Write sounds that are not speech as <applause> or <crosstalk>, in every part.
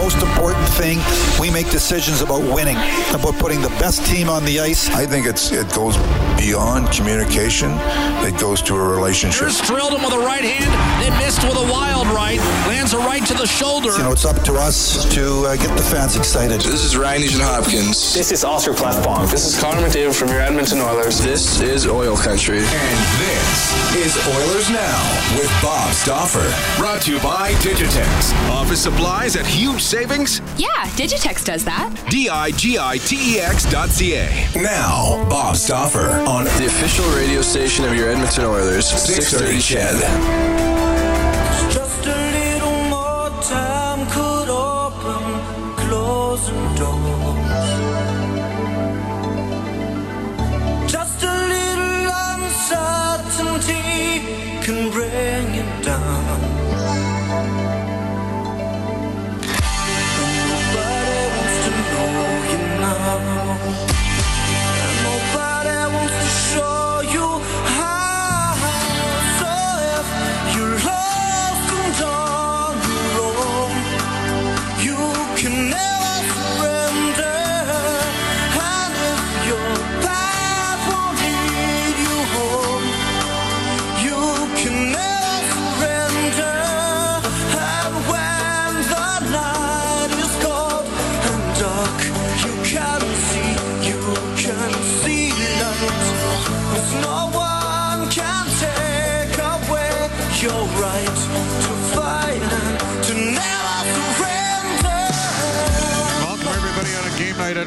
The most important thing, we make decisions about winning, about putting the best team on the ice. I think it's it goes beyond communication. It goes to a relationship. Here's drilled him with a right hand, then missed with a wild right. Lands a right to the shoulder. You know, it's up to us to uh, get the fans excited. This is Ryan Nugent Hopkins. This is Oscar Klefbom. This is Connor McDavid from your Edmonton Oilers. This is Oil Country. And this is Oilers Now with Bob Stauffer. Brought to you by Digitex. Office supplies at huge savings? Yeah, Digitex does that. D-I-G-I-T-E-X dot C-A. Now, Bob Stauffer on the official radio station of your Edmonton Oilers, 630 CHED.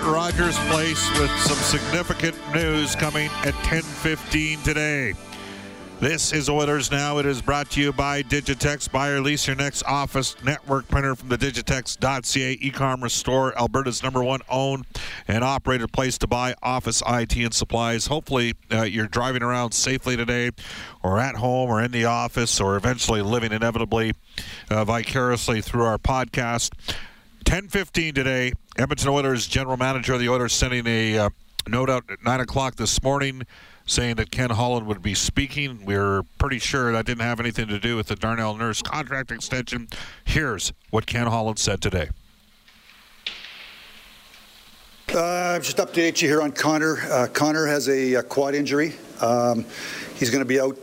Rogers Place with some significant news coming at 10:15 today. This is Oilers Now. It is brought to you by Digitex. Buy or lease your next office network printer from the Digitex.ca e-commerce store, Alberta's number one owned and operated place to buy office IT and supplies. Hopefully, uh, you're driving around safely today, or at home, or in the office, or eventually living inevitably uh, vicariously through our podcast. 10:15 today. Edmonton Oilers general manager of the Oilers sending a uh, note out at nine o'clock this morning, saying that Ken Holland would be speaking. We're pretty sure that didn't have anything to do with the Darnell Nurse contract extension. Here's what Ken Holland said today. Uh, just update you here on Connor. Uh, Connor has a, a quad injury. Um, he's going to be out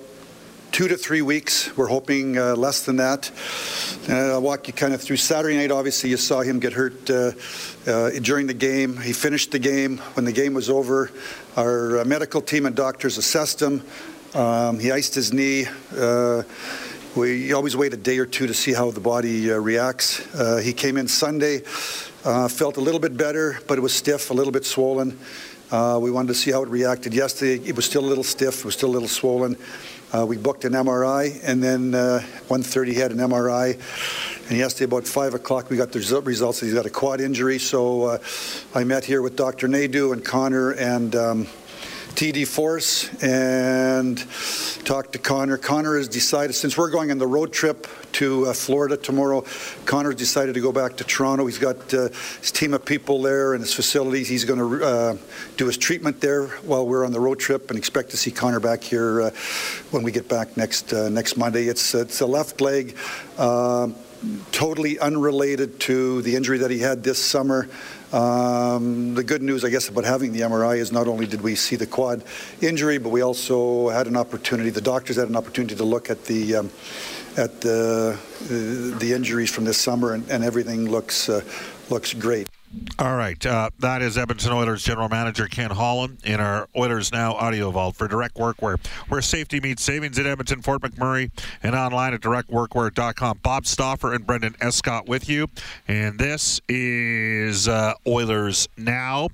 two to three weeks. We're hoping uh, less than that. Uh, I'll walk you kind of through Saturday night. Obviously, you saw him get hurt uh, uh, during the game. He finished the game. When the game was over, our uh, medical team and doctors assessed him. Um, he iced his knee. Uh, we always wait a day or two to see how the body reacts. He came in Sunday, felt a little bit better, but it was stiff, a little bit swollen. Uh, we wanted to see how it reacted. Yesterday, it was still a little stiff, it was still a little swollen. Uh, we booked an MRI, and then uh, 1.30 he had an MRI. And yesterday, about 5 o'clock, we got the result- results. He's got a quad injury. So uh, I met here with Dr. Nadu and Connor and um, TD Force and talked to Connor. Connor has decided, since we're going on the road trip to uh, Florida tomorrow, Connor's decided to go back to Toronto. He's got uh, his team of people there and his facilities. He's going to uh, do his treatment there while we're on the road trip and expect to see Connor back here uh, when we get back next uh, next Monday. It's, it's a left leg. Um, Totally unrelated to the injury that he had this summer. Um, the good news, I guess, about having the MRI is not only did we see the quad injury, but we also had an opportunity. The doctors had an opportunity to look at the um, at the uh, the injuries from this summer, and, and everything looks uh, looks great. All right. Uh, that is Edmonton Oilers General Manager Ken Holland in our Oilers Now audio vault for direct workwear, where safety meets savings at Edmonton, Fort McMurray, and online at directworkwear.com. Bob Stauffer and Brendan Escott with you. And this is uh, Oilers Now.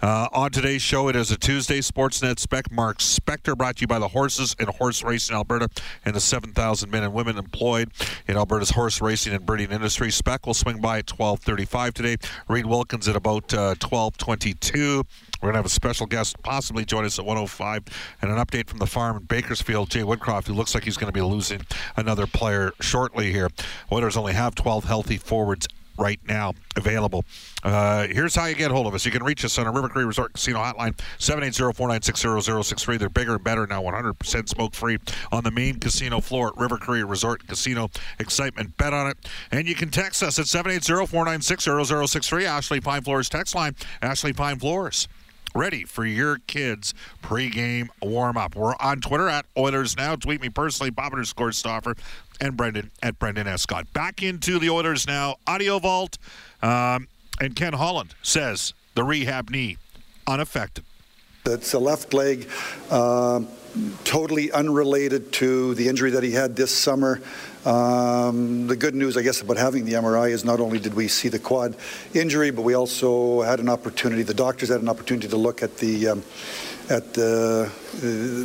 Uh, on today's show, it is a Tuesday Sportsnet Spec. Mark Spector brought to you by the Horses and Horse Racing Alberta and the 7,000 men and women employed in Alberta's horse racing and breeding industry. Spec will swing by at 12:35 today. Reed Wilkins at about uh, 12:22. We're going to have a special guest possibly join us at 105 and an update from the farm in Bakersfield, Jay Woodcroft, who looks like he's going to be losing another player shortly here. Oilers only have 12 healthy forwards right now available. Uh, here's how you get hold of us. You can reach us on a River Cree Resort Casino hotline, 780-496-0063. They're bigger and better now, 100% smoke-free on the main casino floor at River Cree Resort Casino. Excitement, bet on it. And you can text us at 780-496-0063. Ashley Pine Floors text line, Ashley Pine Floors ready for your kids' pregame warm up. We're on Twitter at Oilers Now. Tweet me personally, Bob underscore Stauffer, and Brendan at Brendan Escott. Back into the Oilers Now audio vault. Um, and Ken Holland says the rehab knee unaffected. It's a left leg, uh, totally unrelated to the injury that he had this summer. Um, the good news, I guess, about having the MRI is not only did we see the quad injury, but we also had an opportunity. The doctors had an opportunity to look at the um, at the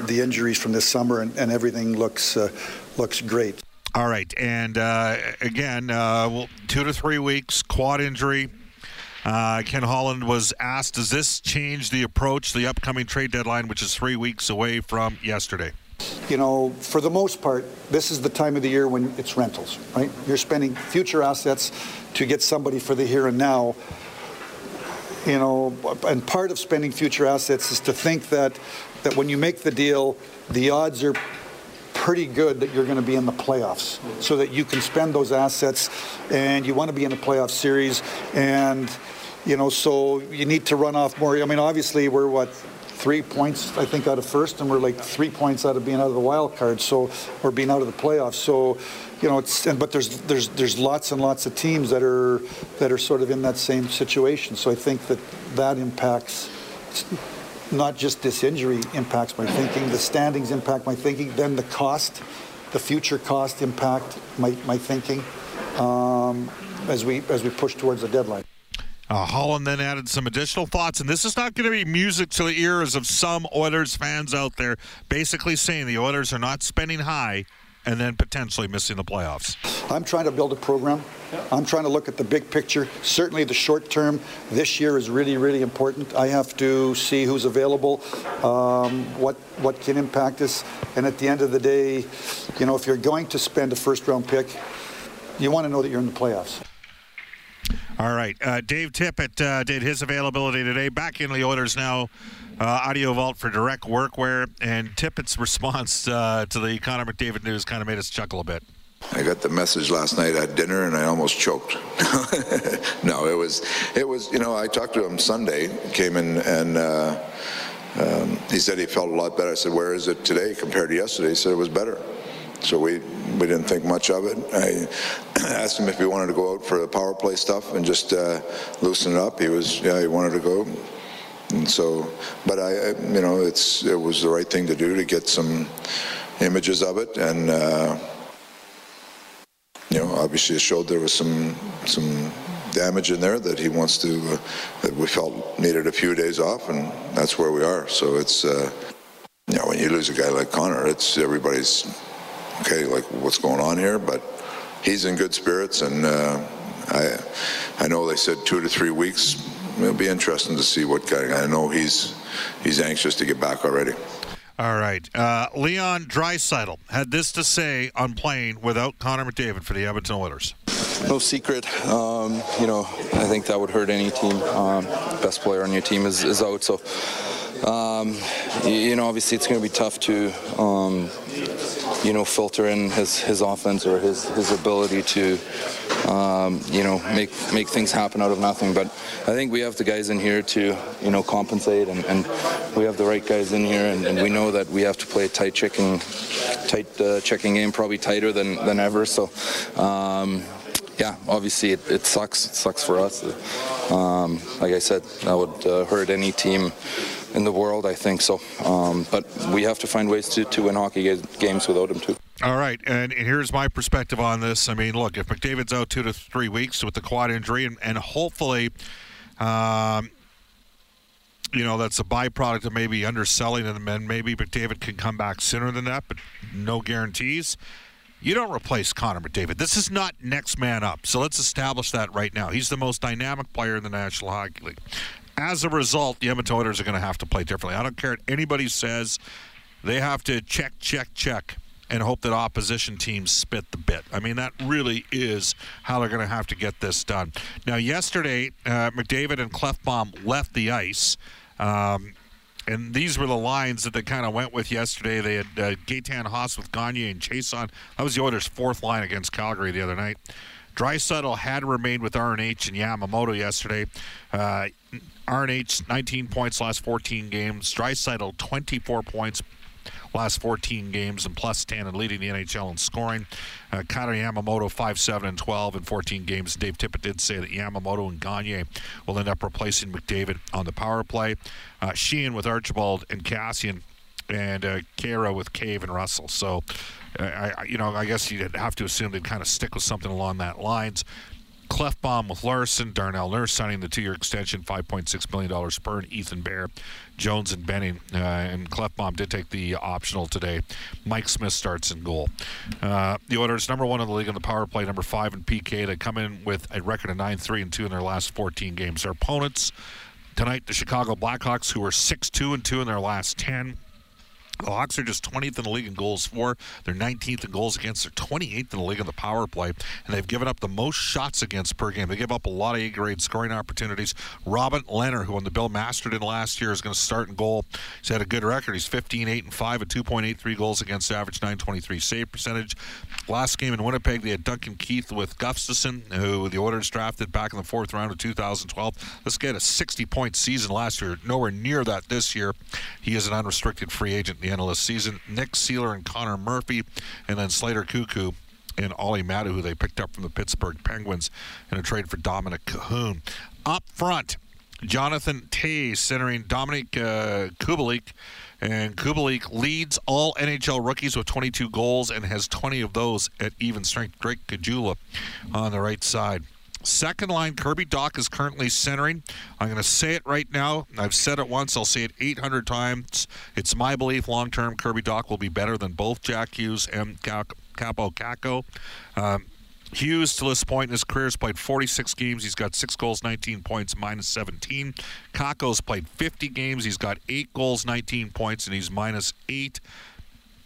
the injuries from this summer, and, and everything looks uh, looks great. All right, and uh, again, uh, well, two to three weeks quad injury. Uh, Ken Holland was asked, "Does this change the approach the upcoming trade deadline, which is three weeks away from yesterday?" You know, for the most part, this is the time of the year when it's rentals, right? You're spending future assets to get somebody for the here and now. You know, and part of spending future assets is to think that that when you make the deal, the odds are pretty good that you're going to be in the playoffs so that you can spend those assets and you want to be in a playoff series. And you know so you need to run off more. I mean obviously we're what three points i think out of first and we're like three points out of being out of the wild card so or being out of the playoffs. So you know it's and but there's there's there's lots and lots of teams that are that are sort of in that same situation. So i think that that impacts not just this injury impacts my thinking, the standings impact my thinking, then the cost, the future cost impact my, my thinking um, as we as we push towards the deadline. Uh, Holland then added some additional thoughts, and this is not going to be music to the ears of some Oilers fans out there, basically saying the Oilers are not spending high and then potentially missing the playoffs. I'm trying to build a program. I'm trying to look at the big picture. Certainly, the short term this year is really, really important. I have to see who's available, um, what what can impact us, and at the end of the day, you know, if you're going to spend a first round pick, you want to know that you're in the playoffs. All right. Uh, Dave Tippett uh, did his availability today. Back in the Oilers now. Uh, audio vault for direct workwear, and Tippett's response uh, to the Connor McDavid news kind of made us chuckle a bit. I got the message last night at dinner and I almost choked. <laughs> no, it was, it was, you know, I talked to him Sunday, came in and uh, um, he said he felt a lot better. I said, where is it today compared to yesterday? He said it was better. So we, we didn't think much of it. I <clears throat> asked him if he wanted to go out for the power play stuff and just uh, loosen it up. He was, yeah, he wanted to go. And so, but I, you know, it's it was the right thing to do to get some images of it, and uh, you know, obviously it showed there was some some damage in there that he wants to uh, that we felt needed a few days off, and that's where we are. So it's uh, you know, when you lose a guy like Connor, it's everybody's okay, like what's going on here, but he's in good spirits, and uh, I I know they said two to three weeks it'll be interesting to see what guy. I know he's he's anxious to get back already. All right. Uh, Leon Draisaitl had this to say on playing without Connor McDavid for the Edmonton Oilers. No secret. Um, you know, I think that would hurt any team. Um, best player on your team is, is out, so. Um, you know, obviously it's going to be tough to, um, you know, filter in his, his offense or his, his ability to, um, you know, make make things happen out of nothing. But I think we have the guys in here to, you know, compensate, and, and we have the right guys in here, and, and, we know that we have to play a tight checking, tight uh, checking game, probably tighter than than ever. So. Um, yeah, obviously it, it, sucks. It sucks for us. Um, like I said, that would uh, hurt any team in the world, I think so. Um, but we have to find ways to, to win hockey games without him too. All right, and here's my perspective on this. I mean, look, if McDavid's out two to three weeks with the quad injury, and, and hopefully, um, you know, that's a byproduct of maybe underselling him, and men maybe McDavid can come back sooner than that, but no guarantees. You don't replace Connor McDavid. This is not next man up. So let's establish that right now. He's the most dynamic player in the National Hockey League. As a result, the Edmonton Oilers are going to have to play differently. I don't care what anybody says. They have to check, check, check and hope that opposition teams spit the bit. I mean, that really is how they're going to have to get this done. Now, yesterday, uh, McDavid and Klefbom left the ice. Um, and these were the lines that they kind of went with yesterday. They had uh, Gaetan Haas with Gagne and Chiasson. That was the Oilers' fourth line against Calgary the other night. Draisaitl had remained with RNH and Yamamoto yesterday. Uh, RNH 19 points last 14 games. Draisaitl 24 points last 14 games and plus 10 and leading the NHL in scoring. Uh, Kailer Yamamoto 5 7 and 12 in 14 games. Dave Tippett did say that Yamamoto and Gagne will end up replacing McDavid on the power play. Uh, Sheahan with Archibald and Kassian and uh, Khaira with Cave and Russell. So, uh, I, you know, I guess you'd have to assume they'd kind of stick with something along that lines. Klefbom with Larsson, Darnell Nurse signing the two-year extension, $5.6 million per, and Ethan Bear, Jones and Benning. Uh, and Klefbom did take the optional today. Mike Smith starts in goal. Uh, the Oilers, number one in the league in the power play, number five in PK. They come in with a record of 9-3 and 2 in their last 14 games. Their opponents tonight, the Chicago Blackhawks, who are 6-2 and 2 in their last 10. The Hawks are just 20th in the league in goals for. They're 19th in goals against. They're 28th in the league in the power play, and they've given up the most shots against per game. They give up a lot of A-grade scoring opportunities. Robin Leonard, who won the Bill Masterton last year, is going to start in goal. He's had a good record. He's 15, 8, and 5 at 2.83 goals against average, 923 save percentage. Last game in Winnipeg, they had Duncan Keith with Gustafsson, who the Oilers drafted back in the fourth round of 2012. Let's get a 60-point season last year. Nowhere near that this year. He is an unrestricted free agent the season. Nick Seeler and Connor Murphy, and then Slater Koekkoek and Olli Maatta, who they picked up from the Pittsburgh Penguins in a trade for Dominik Kahun. Up front, Jonathan Toews centering Dominic uh, Kubalik. And Kubalik leads all NHL rookies with 22 goals and has 20 of those at even strength. Drake Caggiula on the right side. Second line, Kirby Dach is currently centering. I'm going to say it right now. I've said it once. I'll say it 800 times. It's my belief long term Kirby Dach will be better than both Jack Hughes and Kaapo Kakko. Um, Hughes, to this point in his career, has played 46 games. He's got six goals, 19 points, minus 17. Kakko's played 50 games. He's got eight goals, 19 points, and he's minus eight.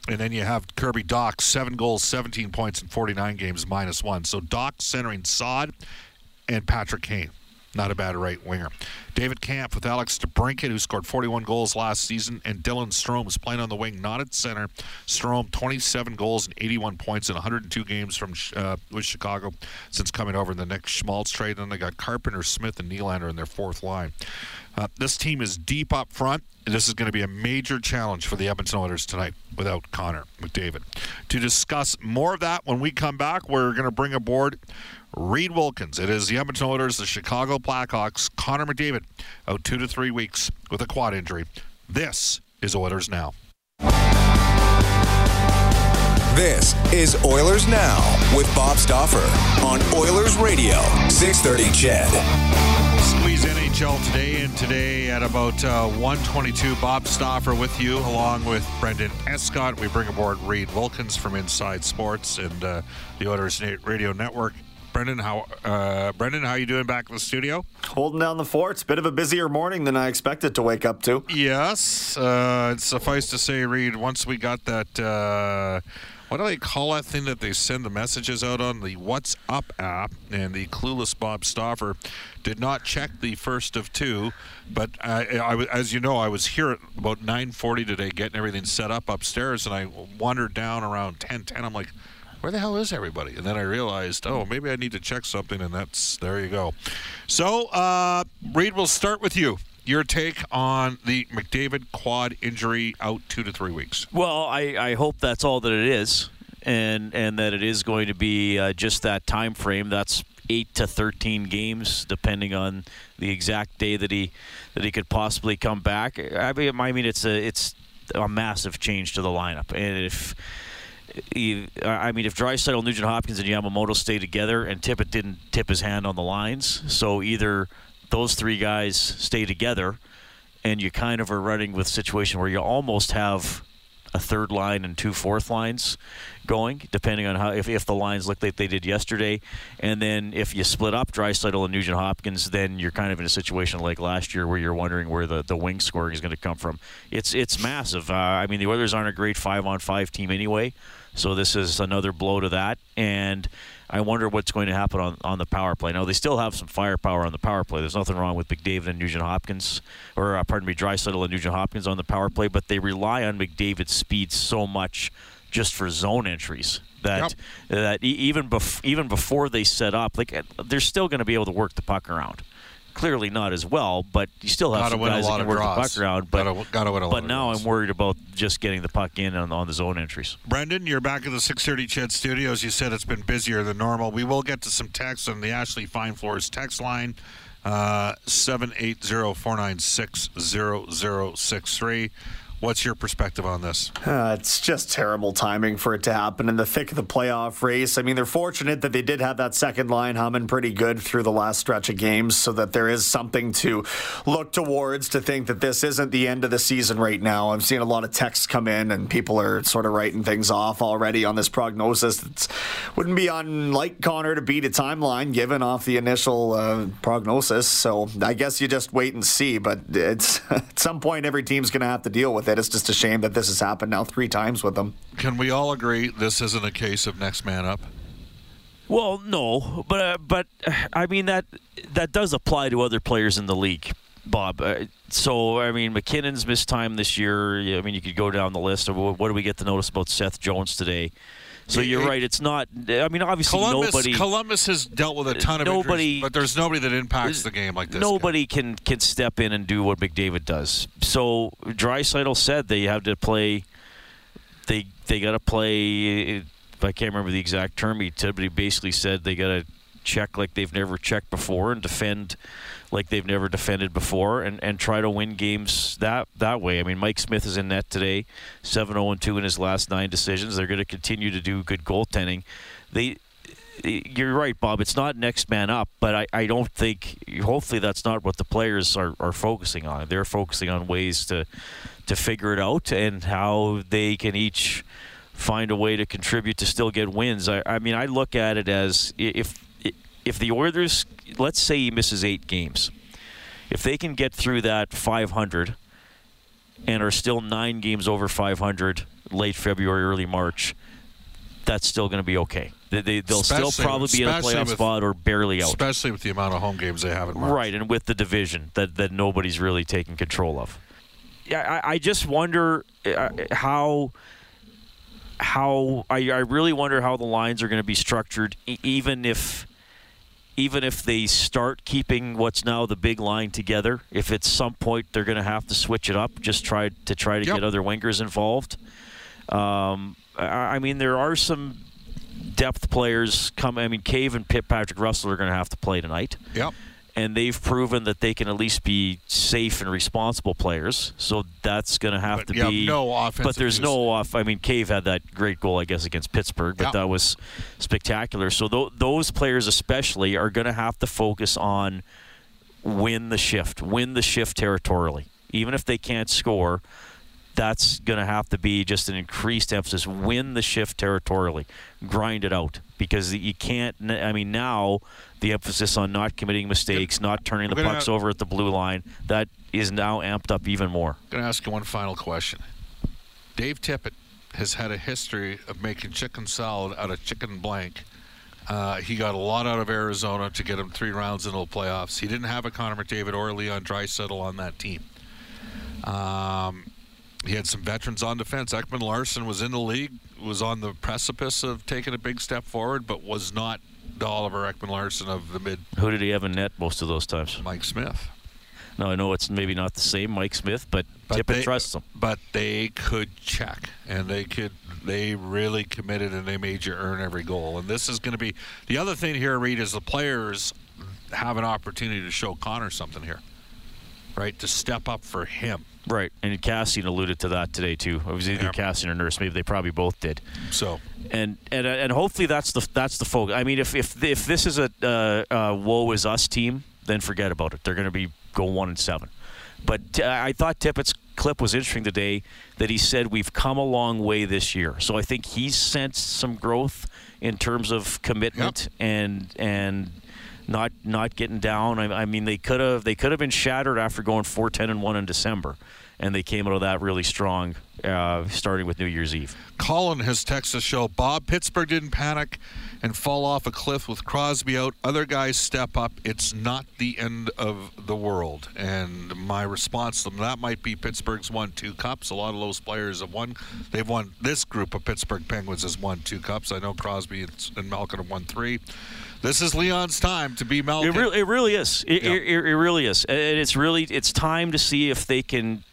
And then you have Kirby Dach, seven goals, 17 points in 49 games, minus one. So Dach centering Saad and Patrick Kane. Not a bad right winger. David Kampf with Alex DeBrincat, who scored 41 goals last season, and Dylan Strome is playing on the wing, not at center. Strome, 27 goals and 81 points in 102 games from uh, with Chicago since coming over in the Nick Schmaltz trade. And then they got Carpenter, Smith, and Nylander in their fourth line. Uh, this team is deep up front. This is going to be a major challenge for the Edmonton Oilers tonight without Connor McDavid. To discuss more of that when we come back, we're going to bring aboard Reed Wilkins. It is the Edmonton Oilers, the Chicago Blackhawks. Connor McDavid out two to three weeks with a quad injury. This is Oilers Now. This is Oilers Now with Bob Stauffer on Oilers Radio, 630 CHED. Squeeze NHL today and today at about uh, 122. Bob Stauffer with you along with Brendan Escott. We bring aboard Reed Wilkins from Inside Sports and uh, the Oilers Radio Network. Brendan, how uh, Brendan, how you doing back in the studio? Holding down the fort. It's a bit of a busier morning than I expected to wake up to. Yes, uh, suffice to say, Reed. Once we got that, uh, what do they call that thing that they send the messages out on the WhatsApp app? And the clueless Bob Stauffer did not check the first of two, but I, I, as you know, I was here at about 9:40 today, getting everything set up upstairs, and I wandered down around 10:10. I'm like where the hell is everybody? And then I realized, oh, maybe I need to check something, and that's there you go. So, uh, Reed, we'll start with you. Your take on the McDavid quad injury out two to three weeks? Well, I, I hope that's all that it is, and and that it is going to be uh, just that time frame. That's eight to thirteen games, depending on the exact day that he that he could possibly come back. I mean, I mean, it's a it's a massive change to the lineup, and if I mean, if Draisaitl, Nugent Hopkins, and Yamamoto stay together, and Tippett didn't tip his hand on the lines, so either those three guys stay together, and you kind of are running with a situation where you almost have a third line and two fourth lines going, depending on how if, if the lines look like they did yesterday. And then if you split up Draisaitl and Nugent Hopkins, then you're kind of in a situation like last year where you're wondering where the, the wing scoring is going to come from. It's it's massive. Uh, I mean, the Oilers aren't a great five on five team anyway. So this is another blow to that, and I wonder what's going to happen on, on the power play. Now they still have some firepower on the power play. There's nothing wrong with McDavid and Nugent Hopkins, or uh, pardon me, Draisaitl and Nugent Hopkins on the power play, but they rely on McDavid's speed so much just for zone entries that Yep. that even bef- even before they set up, like uh, they're still going to be able to work the puck around. Clearly not as well, but you still have Gotta some guys that lot can of work draws. the puck around. But Gotta- gotta win a lot but now draws. I'm worried about just getting the puck in on, on the zone entries. Brendan, you're back at the 630 Ched Studios. You said it's been busier than normal. We will get to some texts on the Ashley Fine Floors text line, uh, 780-496-0063. What's your perspective on this? Uh, it's just terrible timing for it to happen in the thick of the playoff race. I mean, they're fortunate that they did have that second line humming pretty good through the last stretch of games so that there is something to look towards to think that this isn't the end of the season right now. I'm seeing a lot of texts come in and people are sort of writing things off already on this prognosis. It wouldn't be unlike Connor to beat a timeline given off the initial uh, prognosis. So I guess you just wait and see. But it's <laughs> at some point, every team's going to have to deal with it. It's just a shame that this has happened now three times with them. Can we all agree this isn't a case of next man up? Well, no, but uh, but uh, I mean that that does apply to other players in the league, Bob. Uh, so I mean, MacKinnon's missed time this year. I mean, you could go down the list. Of what what do we get to notice about Seth Jones today? So you're right. It's not. I mean, obviously Columbus, nobody. Columbus has dealt with a ton of Nobody- injuries, but there's nobody that impacts the game like this. Nobody can can step in and do what McDavid does. So Draisaitl said they have to play. They they got to play. I can't remember the exact term he said, but he basically said they got to check like they've never checked before and defend like they've never defended before and, and try to win games that that way. I mean, Mike Smith is in net today, 7-0-2 in his last nine decisions. They're going to continue to do good goaltending. They you're right, Bob. It's not next man up, but I, I don't think. Hopefully, that's not what the players are, are focusing on. They're focusing on ways to to figure it out and how they can each find a way to contribute to still get wins. I, I mean, I look at it as if if the Oilers, let's say he misses eight games, if they can get through that 500 and are still nine games over 500 late February, early March, that's still going to be okay. They, they, they'll still probably be in a playoff with- spot or barely out. Especially with the amount of home games they have in March. Right, and with the division that, that nobody's really taking control of. Yeah, I, I just wonder uh, how how I, I really wonder how the lines are going to be structured, e- even if even if they start keeping what's now the big line together. If at some point they're going to have to switch it up, just try to try to Yep. get other wingers involved. Um, I, I mean, there are some depth players come. I mean, Cave and Pitt Patrick Russell are going to have to play tonight Yep. And they've proven that they can at least be safe and responsible players. So that's going to have But to you have be no offensive But there's use. no off. I mean, Cave had that great goal, I guess, against Pittsburgh, but Yeah. that was spectacular. So th- those players, especially, are going to have to focus on win the shift, win the shift territorially, even if they can't score. That's going to have to be just an increased emphasis. Win the shift territorially, grind it out because you can't. I mean, now the emphasis on not committing mistakes, not turning the We're gonna- pucks over at the blue line, that is now amped up even more. I'm going to ask you one final question. Dave Tippett has had a history of making chicken salad out of chicken blank. Uh, he got a lot out of Arizona to get him three rounds into the playoffs. He didn't have a Connor McDavid or Leon Draisaitl on that team. Um, he had some veterans on defense. Ekman-Larsson was in the league, was on the precipice of taking a big step forward, but was not the Oliver Ekman-Larsson of the mid Who did he have in net most of those times? Mike Smith. Now I know it's maybe not the same Mike Smith, but, But Tippett they- trusts him. But they could check, and they could. They really committed, and they made you earn every goal. And this is going to be the other thing here, Reed, is the players have an opportunity to show Connor something here, right? To step up for him. Right, and Kassian alluded to that today too. It was either Yeah. Kassian or Nurse. Maybe they probably both did. So and and and hopefully that's the that's the focus. I mean, if if if this is a uh, uh, woe is us team, then forget about it. They're going to be go one and seven. But uh, I thought Tippett's clip was interesting today that he said we've come a long way this year. So I think he's sensed some growth in terms of commitment and and not not getting down. I, I mean, they could have they could have been shattered after going four ten and one in December, and they came out of that really strong, uh, starting with New Year's Eve. Colin has texted the show. Bob, Pittsburgh didn't panic and fall off a cliff with Crosby out. Other guys step up. It's not the end of the world. And my response to them that might be Pittsburgh's won two cups. A lot of those players have won. They've won. This group of Pittsburgh Penguins has won two cups. I know Crosby and Malkin have won three. This is Leon's time to be Malkin. It really, it really is. It, Yeah. it, it really is. And it's really it's time to see if they can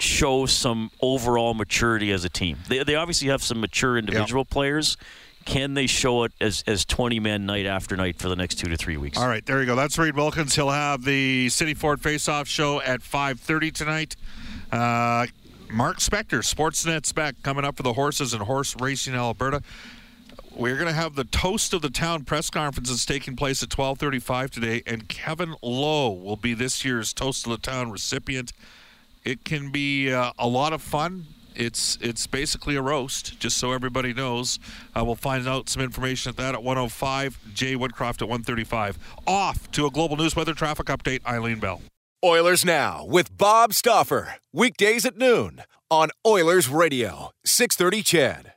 show some overall maturity as a team. They, they obviously have some mature individual players. Can they show it as, as 20 men night after night for the next two to three weeks? All right, there you go. That's Reed Wilkins. He'll have the City Ford Face-Off show at 5:30 tonight. Uh, Mark Spector, Sportsnet Spec, coming up for the horses and horse racing in Alberta. We're going to have the toast of the town press conference conferences taking place at 12:35 today, and Kevin Lowe will be this year's toast of the town recipient. It can be uh, a lot of fun. It's it's basically a roast, just so everybody knows. Uh, we'll find out some information at that at 105. Jay Woodcroft at 135. Off to a global news weather traffic update. Eileen Bell. Oilers Now with Bob Stauffer. Weekdays at noon on Oilers Radio, 630 CHED.